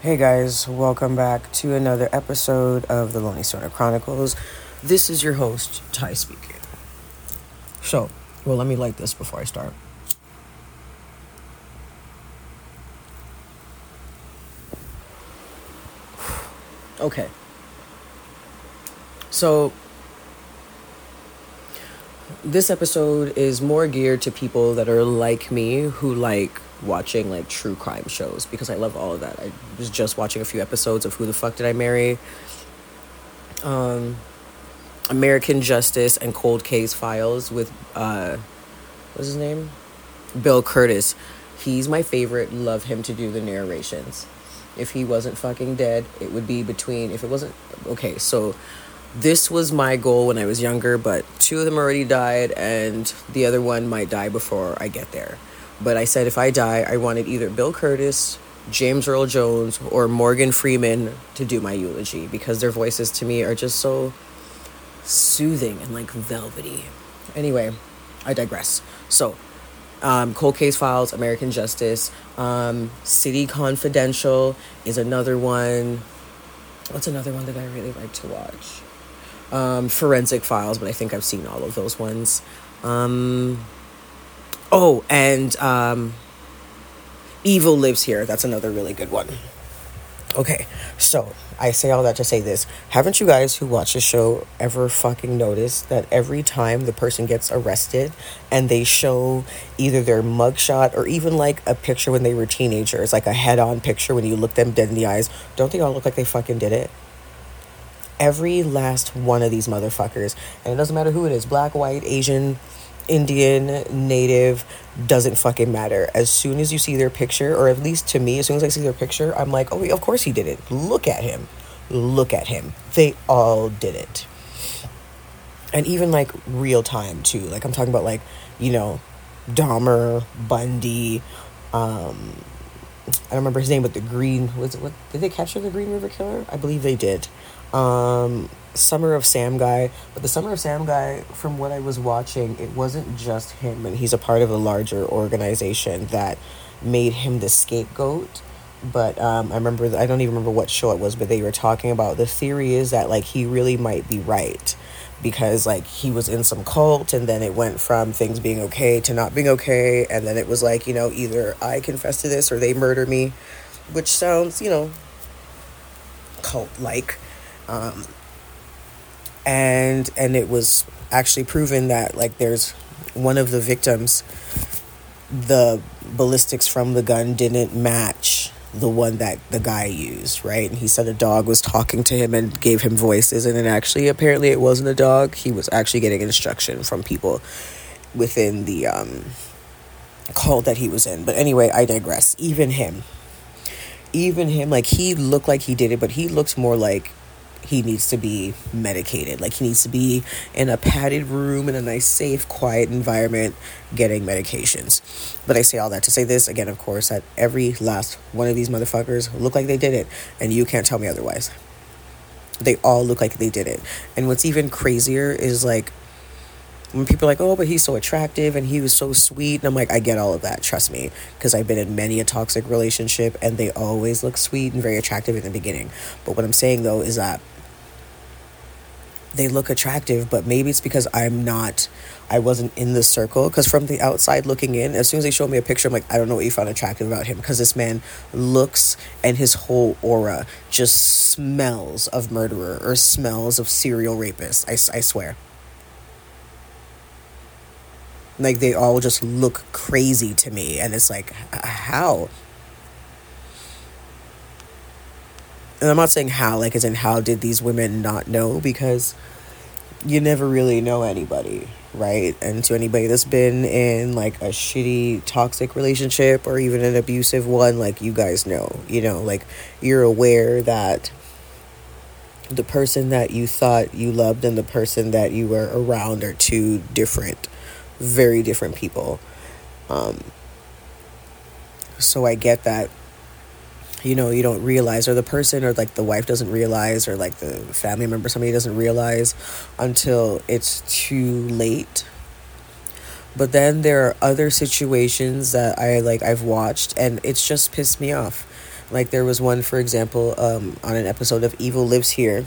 Hey guys, welcome back to another episode of the Lonely Stoner Chronicles. This is your host, Ty speaking. So, well, let me light this before I start. Okay. So, this episode is more geared to people that are like me who like watching like true crime shows because I love all of that. I was just watching a few episodes of Who the Fuck Did I Marry? Um, American Justice and Cold Case Files with uh, what's his name? Bill Kurtis. He's my favorite. Love him to do the narrations. If he wasn't fucking dead, it would be between. If it wasn't okay, so this was my goal when I was younger, but two of them already died, and the other one might die before I get there. But I said if I die, I wanted either Bill Kurtis, James Earl Jones, or Morgan Freeman to do my eulogy because their voices to me are just so soothing and like velvety. Anyway, I digress. So, um, Cold Case Files, American Justice, um, City Confidential is another one. What's another one that I really like to watch? Um, Forensic Files, but I think I've seen all of those ones. Um, Oh, and um, Evil Lives Here. That's another really good one. Okay, so I say all that to say this. Haven't you guys who watch the show ever fucking noticed that every time the person gets arrested and they show either their mugshot or even like a picture when they were teenagers, like a head on picture when you look them dead in the eyes, don't they all look like they fucking did it? Every last one of these motherfuckers, and it doesn't matter who it is black, white, Asian, Indian, native, doesn't fucking matter. As soon as you see their picture, or at least to me, as soon as I see their picture, I'm like, oh, of course he did it. Look at him. Look at him. They all did it. And even like real time too. Like I'm talking about like, you know, Dahmer, Bundy, um, I don't remember his name, but the Green was it what did they capture the Green River Killer? I believe they did. Um, Summer of Sam guy, but the Summer of Sam guy, from what I was watching, it wasn't just him, and he's a part of a larger organization that made him the scapegoat. But um, I remember, I don't even remember what show it was, but they were talking about the theory is that like he really might be right because like he was in some cult and then it went from things being okay to not being okay and then it was like you know either i confess to this or they murder me which sounds you know cult like um, and and it was actually proven that like there's one of the victims the ballistics from the gun didn't match the one that the guy used right? And he said a dog was talking to him and gave him voices and then actually apparently it wasn't a dog. He was actually getting instruction from people within the um cult that he was in. But anyway i digress. Even him. Even him like he looked like he did it but he looks more like he needs to be medicated. Like he needs to be in a padded room in a nice, safe, quiet environment getting medications. But I say all that to say this again, of course, that every last one of these motherfuckers look like they did it, and you can't tell me otherwise. They all look like they did it. And what's even crazier is like when people are like, oh, but he's so attractive and he was so sweet. And I'm like, I get all of that, trust me, because I've been in many a toxic relationship and they always look sweet and very attractive in the beginning. But what I'm saying though is that they look attractive, but maybe it's because I'm not, I wasn't in the circle. Because from the outside looking in, as soon as they show me a picture, I'm like, I don't know what you found attractive about him. Because this man looks and his whole aura just smells of murderer or smells of serial rapist. I, I swear. Like they all just look crazy to me. And it's like, how? and I'm not saying how, like, as in how did these women not know? Because you never really know anybody, right? And to anybody that's been in like a shitty, toxic relationship or even an abusive one, like, you guys know, you know, like, you're aware that the person that you thought you loved and the person that you were around are two different, very different people. Um, so I get that you know you don't realize or the person or like the wife doesn't realize or like the family member somebody doesn't realize until it's too late but then there are other situations that i like i've watched and it's just pissed me off Like there was one, for example, um, on an episode of Evil Lives Here,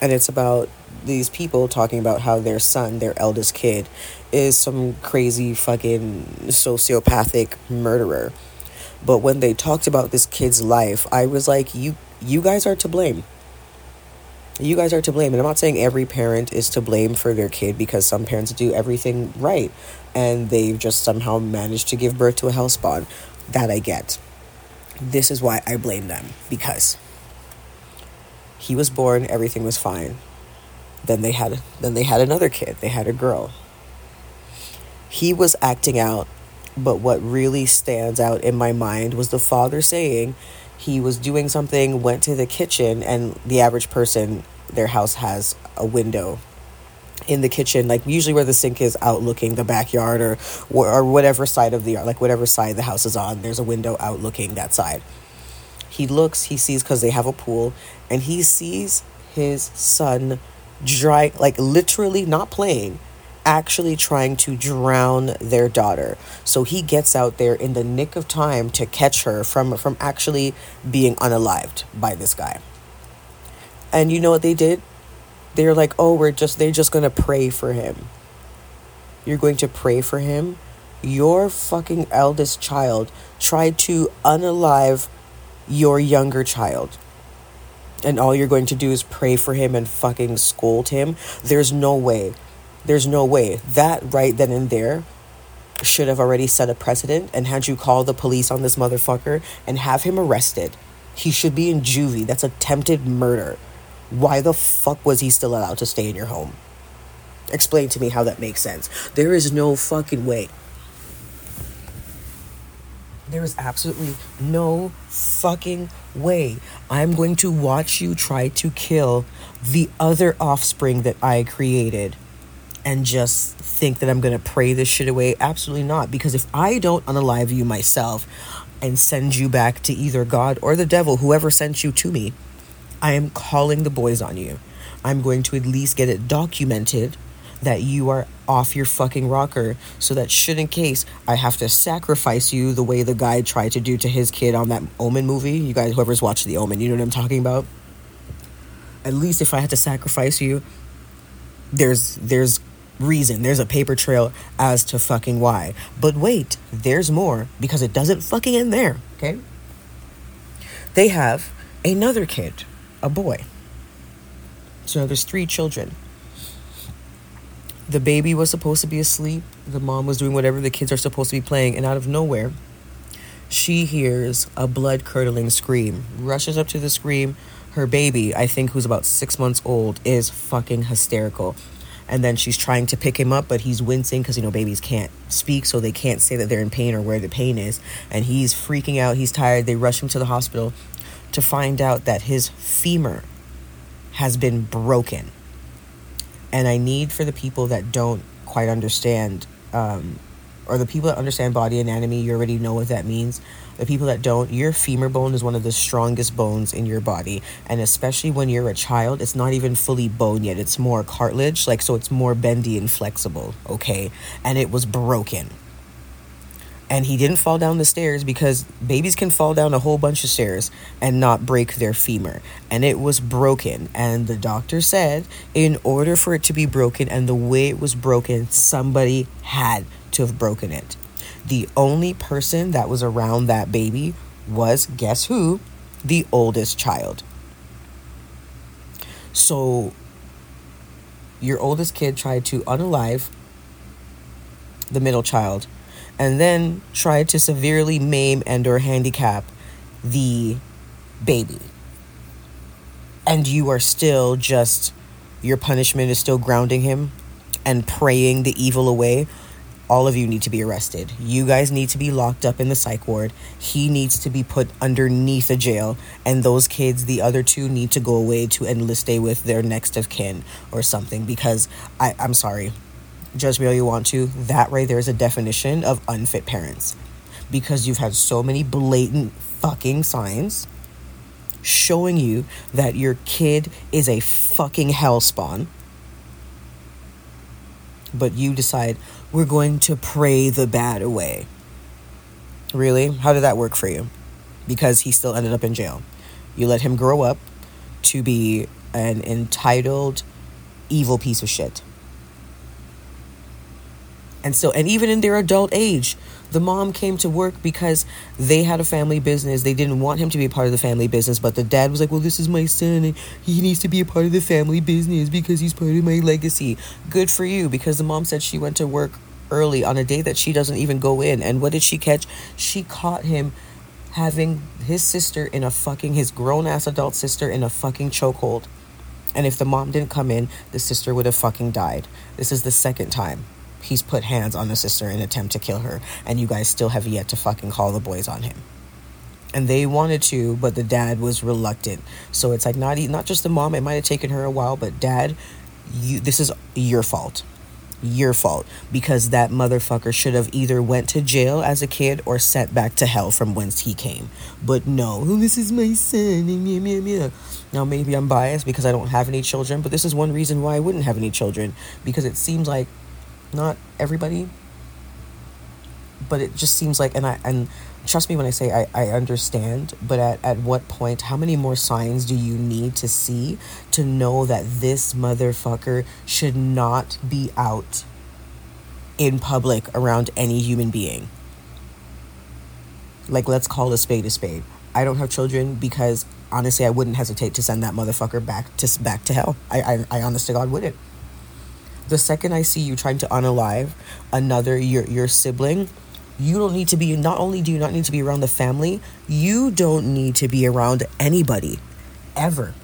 and it's about these people talking about how their son, their eldest kid, is some crazy fucking sociopathic murderer. But when they talked about this kid's life, I was like, you you guys are to blame. You guys are to blame. And I'm not saying every parent is to blame for their kid because some parents do everything right and they've just somehow managed to give birth to a hell spawn. That I get. This is why I blame them because he was born, everything was fine. Then they had then they had another kid. They had a girl. He was acting out, but what really stands out in my mind was the father saying he was doing something, went to the kitchen, and the average person, their house has a window in the kitchen, like usually where the sink is out looking the backyard or or whatever side of the yard, like whatever side the house is on. There's a window out looking that side. He looks, he sees because they have a pool, and he sees his son dry, like literally not playing, actually trying to drown their daughter. So he gets out there in the nick of time to catch her from from actually being unalived by this guy. And you know what they did? They're like, "Oh, we're just they're just to pray for him." You're going to pray for him? Your fucking eldest child tried to unalive your younger child and all you're going to do is pray for him and fucking scold him, there's no way. There's no way. That right then and there should have already set a precedent and had you call the police on this motherfucker and have him arrested. He should be in juvie. That's attempted murder. Why the fuck was he still allowed to stay in your home? Explain to me how that makes sense. There is no fucking way. There is absolutely no fucking way I'm going to watch you try to kill the other offspring that I created and just think that I'm going to pray this shit away. Absolutely not. Because if I don't unalive you myself and send you back to either God or the devil, whoever sent you to me, I am calling the boys on you. I'm going to at least get it documented that you are off your fucking rocker so that should in case I have to sacrifice you the way the guy tried to do to his kid on that Omen movie. You guys whoever's watched the Omen, you know what I'm talking about? At least if I had to sacrifice you, there's there's reason, there's a paper trail as to fucking why. But wait, there's more because it doesn't fucking end there, okay? They have another kid, a boy. So there's three children the baby was supposed to be asleep. The mom was doing whatever the kids are supposed to be playing, and out of nowhere, she hears a blood curdling scream, rushes up to the scream. Her baby, I think who's about six months old, is fucking hysterical. And then she's trying to pick him up, but he's wincing because, you know, babies can't speak, so they can't say that they're in pain or where the pain is. And he's freaking out. He's tired. They rush him to the hospital to find out that his femur has been broken and I need for the people that don't quite understand, um, or the people that understand body anatomy, you already know what that means. The people that don't, your femur bone is one of the strongest bones in your body. And especially when you're a child, it's not even fully bone yet. It's more cartilage, like, so it's more bendy and flexible, okay? And it was broken and he didn't fall down the stairs because babies can fall down a whole bunch of stairs and not break their femur. And it was broken. And the doctor said in order for it to be broken and the way it was broken somebody had to have broken it. The only person that was around that baby was guess who? The oldest child. So your oldest kid tried to unalive the middle child and then try to severely maim and or handicap the baby and you are still just your punishment is still grounding him and praying the evil away all of you need to be arrested. You guys need to be locked up in the psych ward. He needs to be put underneath a jail. And those kids, the other two, need to go away to endless stay with their next of kin or something. Because I, I'm sorry judge me all you want to, that right there is a definition of unfit parents. Because you've had so many blatant fucking signs showing you that your kid is a fucking hell spawn. But you decide, we're going to pray the bad away. Really? How did that work for you? because he still ended up in jail. You let him grow up to be an entitled, evil piece of shit. And so, and even in their adult age, the mom came to work because they had a family business. They didn't want him to be a part of the family business, but the dad was like, Well, this is my son, and he needs to be a part of the family business because he's part of my legacy. Good for you, because the mom said she went to work early on a day that she doesn't even go in. And what did she catch? She caught him having his sister in a fucking, his grown ass adult sister in a fucking chokehold. And if the mom didn't come in, the sister would have fucking died. This is the second time he's put hands on the sister in attempt to kill her, and you guys still have yet to fucking call the boys on him. And they wanted to, but the dad was reluctant. So it's like not not just the mom. It might have taken her a while, but dad, you this is your fault your fault because that motherfucker should have either went to jail as a kid or sent back to hell from whence he came but no oh, this is my son now maybe i'm biased because i don't have any children but this is one reason why i wouldn't have any children because it seems like not everybody but it just seems like and i and trust me when i say i, I understand but at, at what point how many more signs do you need to see to know that this motherfucker should not be out in public around any human being? Like let's call a spade a spade. I don't have children because honestly i wouldn't hesitate to send that motherfucker back to back to hell. I i, I honest to god wouldn't the second I see you trying to unalive another your your sibling, you don't need to be not only do you not need to be around the family, you don't need to be around anybody ever.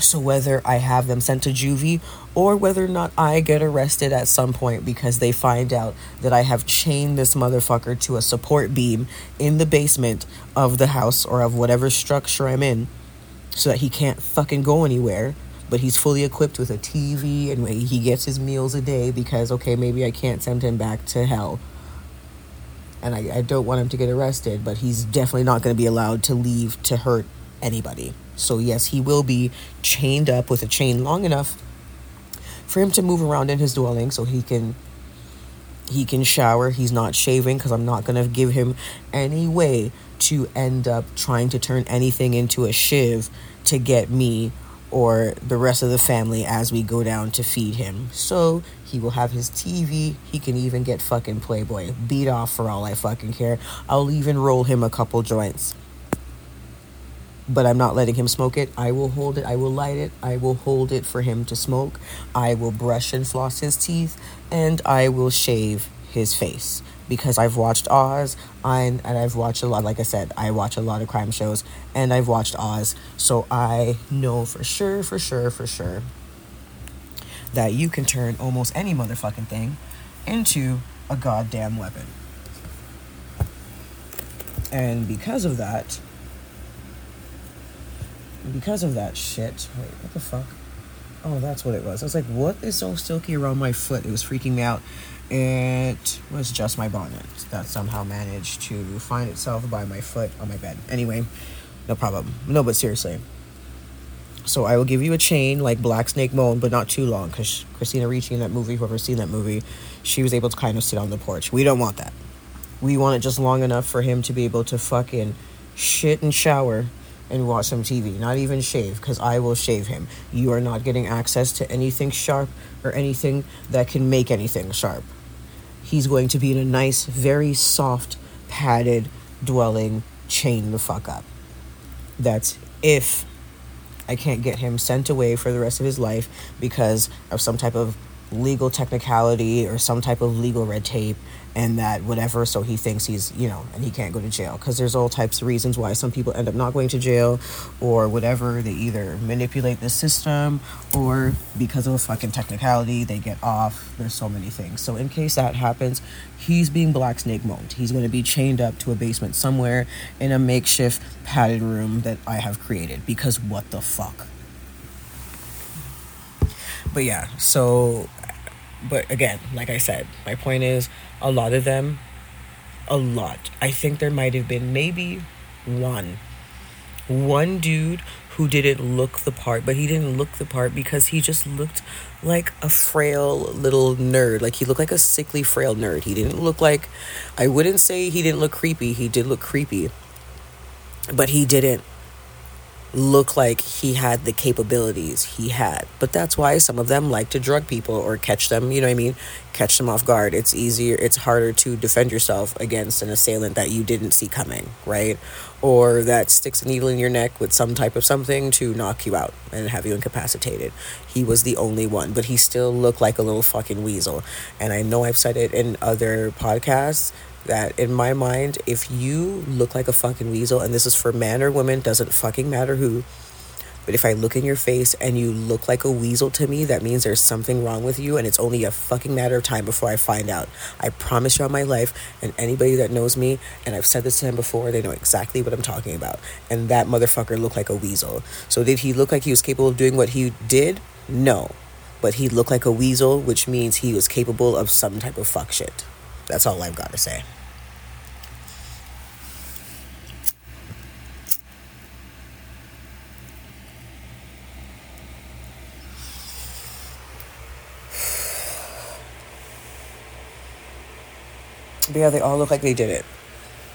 So whether I have them sent to juvie or whether or not I get arrested at some point because they find out that I have chained this motherfucker to a support beam in the basement of the house or of whatever structure I'm in so that he can't fucking go anywhere but he's fully equipped with a TV and he gets his meals a day because, okay, maybe I can't send him back to hell. And I, I don't want him to get arrested, but he's definitely not going to be allowed to leave to hurt anybody. So, yes, he will be chained up with a chain long enough for him to move around in his dwelling so he can he can shower he's not shaving because i'm not going to give him any way to end up trying to turn anything into a shiv to get me or the rest of the family as we go down to feed him. So he will have his TV. He can even get fucking Playboy. Beat off for all I fucking care. I'll even roll him a couple joints. But I'm not letting him smoke it. I will hold it. I will light it. I will hold it for him to smoke. I will brush and floss his teeth. And I will shave his face because I've watched Oz and, and I've watched a lot, like I said, I watch a lot of crime shows and I've watched Oz. So I know for sure, for sure, for sure that you can turn almost any motherfucking thing into a goddamn weapon. And because of that, because of that shit, wait, what the fuck? Oh, that's what it was. I was like, what is so silky around my foot? It was freaking me out. It was just my bonnet that somehow managed to find itself by my foot on my bed. Anyway, no problem. No, but seriously. So I will give you a chain like Black Snake Moan, but not too long because Christina Ricci in that movie, whoever's seen that movie, she was able to kind of sit on the porch. We don't want that. We want it just long enough for him to be able to fucking shit and shower and watch some TV. Not even shave, because I will shave him. You are not getting access to anything sharp or anything that can make anything sharp he's going to be in a nice, very soft, padded dwelling, chain the fuck up. That's if I can't get him sent away for the rest of his life because of some type of legal technicality or some type of legal red tape and that whatever so he thinks he's you know and he can't go to jail. Because there's all types of reasons why some people end up not going to jail or whatever. They either manipulate the system or because of a fucking technicality they get off. There's so many things. So in case that happens he's being black snake moaned. He's going to be chained up to a basement somewhere in a makeshift padded room that i have created. Because what the fuck? But yeah so but again, like I said, my point is a lot of them, a lot. I think there might have been maybe one. One dude who didn't look the part, but he didn't look the part because he just looked like a frail little nerd. Like he looked like a sickly, frail nerd. He didn't look like, I wouldn't say he didn't look creepy. He did look creepy. but he didn't look like he had the capabilities he had. But that's why some of them like to drug people or catch them, you know what I mean? Catch them off guard. It's easier, it's harder to defend yourself against an assailant that you didn't see coming, right? Or that sticks a needle in your neck with some type of something to knock you out and have you incapacitated. He was the only one, but he still looked like a little fucking weasel. And I know I've said it in other podcasts that in my mind, if you look like a fucking weasel, and this is for man or woman, doesn't fucking matter who, but if I look in your face and you look like a weasel to me, that means there's something wrong with you, and it's only a fucking matter of time before I find out. I promise you on my life, and anybody that knows me, and I've said this to him before, they know exactly what I'm talking about. And that motherfucker looked like a weasel. So did he look like he was capable of doing what he did? No. But he looked like a weasel, which means he was capable of some type of fuck shit. That's all I've got to say. But yeah, they all look like they did it.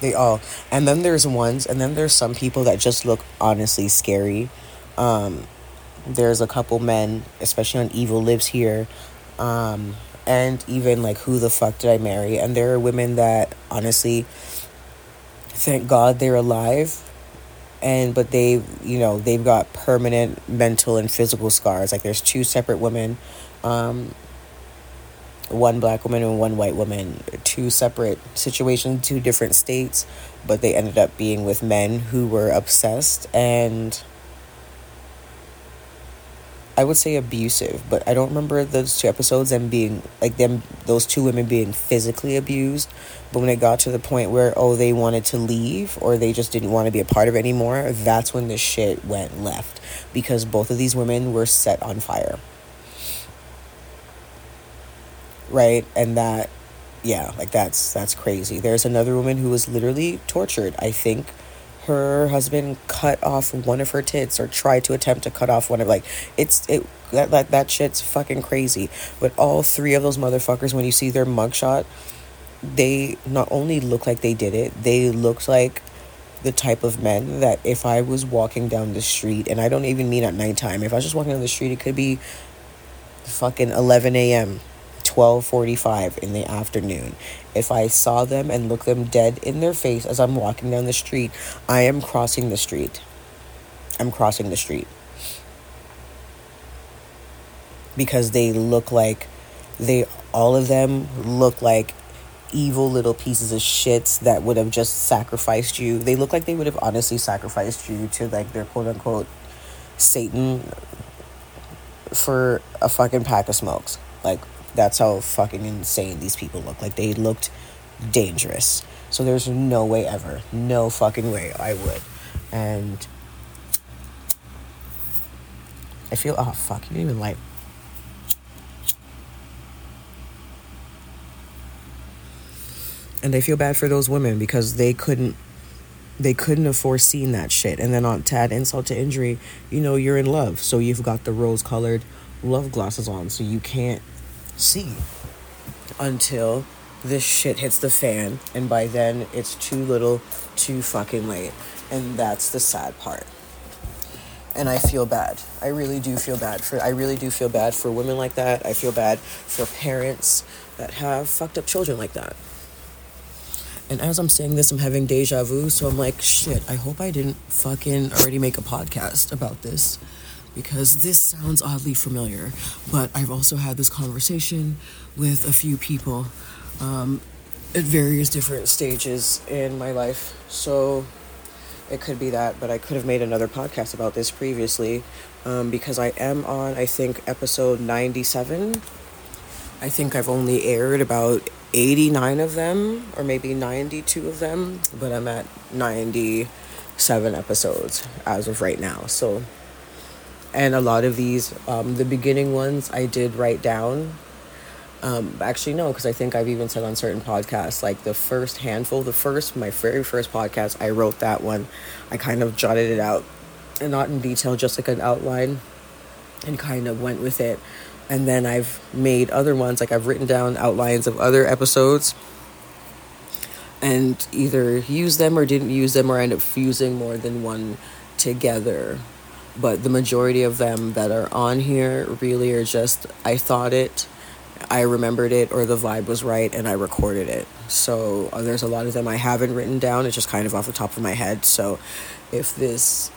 They all. And then there's ones, and then there's some people that just look honestly scary. Um, there's a couple men, especially on Evil Lives Here, um, and even like Who the Fuck Did I Marry? And there are women that honestly, thank God they're alive. And but they, you know, they've got permanent mental and physical scars. Like there's two separate women. Um, one black woman and one white woman, two separate situations, two different states, but they ended up being with men who were obsessed and I would say abusive, but I don't remember those two episodes and being like them those two women being physically abused. But when it got to the point where oh they wanted to leave or they just didn't want to be a part of it anymore, that's when the shit went left because both of these women were set on fire right? And that, yeah, like that's that's crazy. There's another woman who was literally tortured. I think her husband cut off one of her tits or tried to attempt to cut off one of like it's it that that, that shit's fucking crazy. But all three of those motherfuckers, when you see their mugshot, they not only look like they did it, they looked like the type of men that if I was walking down the street, and I don't even mean at nighttime, if I was just walking down the street, it could be fucking 11 a.m. 12:45 in the afternoon. If I saw them and look them dead in their face as I'm walking down the street, I am crossing the street. I'm crossing the street. Because they look like they all of them look like evil little pieces of shits that would have just sacrificed you. They look like they would have honestly sacrificed you to like their quote unquote Satan for a fucking pack of smokes. Like that's how fucking insane these people look. Like they looked dangerous. So there's no way ever, no fucking way I would. And I feel oh fuck, you didn't even light. And I feel bad for those women because they couldn't they couldn't have foreseen that shit. And then on to add insult to injury, you know, you're in love. So you've got the rose colored love glasses on. So you can't see until this shit hits the fan and by then it's too little too fucking late. And that's the sad part. And i feel bad. I really do feel bad for i really do feel bad for women like that. I feel bad for parents that have fucked up children like that. And as i'm saying this i'm having deja vu so i'm like shit i hope i didn't fucking already make a podcast about this because this sounds oddly familiar, but I've also had this conversation with a few people um, at various different stages in my life. So it could be that, but I could have made another podcast about this previously um, because I am on, I think, episode 97. I think I've only aired about 89 of them, or maybe 92 of them, but I'm at 97 episodes as of right now. So and a lot of these um, the beginning ones i did write down. Um, actually no because i think i've even said on certain podcasts like the first handful the first my very first podcast i wrote that one. I kind of jotted it out and not in detail just like an outline and kind of went with it. And then i've made other ones like i've written down outlines of other episodes and either use them or didn't use them or end up fusing more than one together. But the majority of them that are on here really are just I thought it, I remembered it, or the vibe was right and I recorded it. So uh, there's a lot of them I haven't written down. It's just kind of off the top of my head. So if this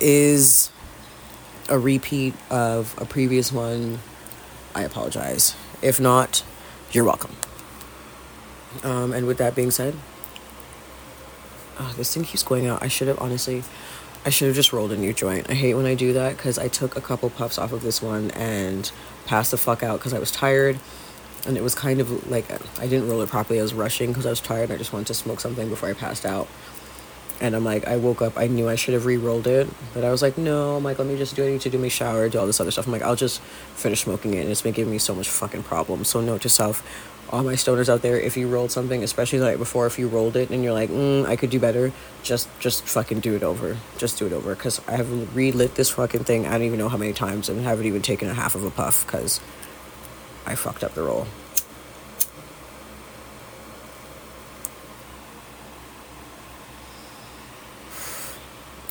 is a repeat of a previous one, I apologize. If not, you're welcome. Um, and with that being said, oh, this thing keeps going out. I should have honestly, I should have just rolled a new joint. I hate when I do that because I took a couple puffs off of this one and passed the fuck out because I was tired. And it was kind of like I didn't roll it properly. I was rushing because I was tired. I just wanted to smoke something before I passed out. And I'm like, I woke up, I knew I should have re rolled it, but I was like, no, I'm like, let me just do it. I need to do my shower, do all this other stuff. I'm like, I'll just finish smoking it. And it's been giving me so much fucking problems. So, note to self, all my stoners out there, if you rolled something, especially the night before, if you rolled it and you're like, mm, I could do better, just just fucking do it over. Just do it over. Because I have relit this fucking thing, I don't even know how many times, and haven't even taken a half of a puff because I fucked up the roll.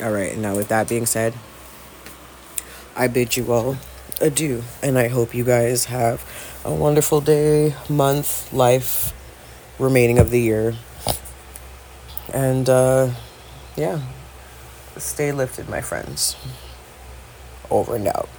All right, now with that being said, I bid you all adieu, and I hope you guys have a wonderful day, month, life, remaining of the year. And uh, yeah, stay lifted, my friends. Over and out.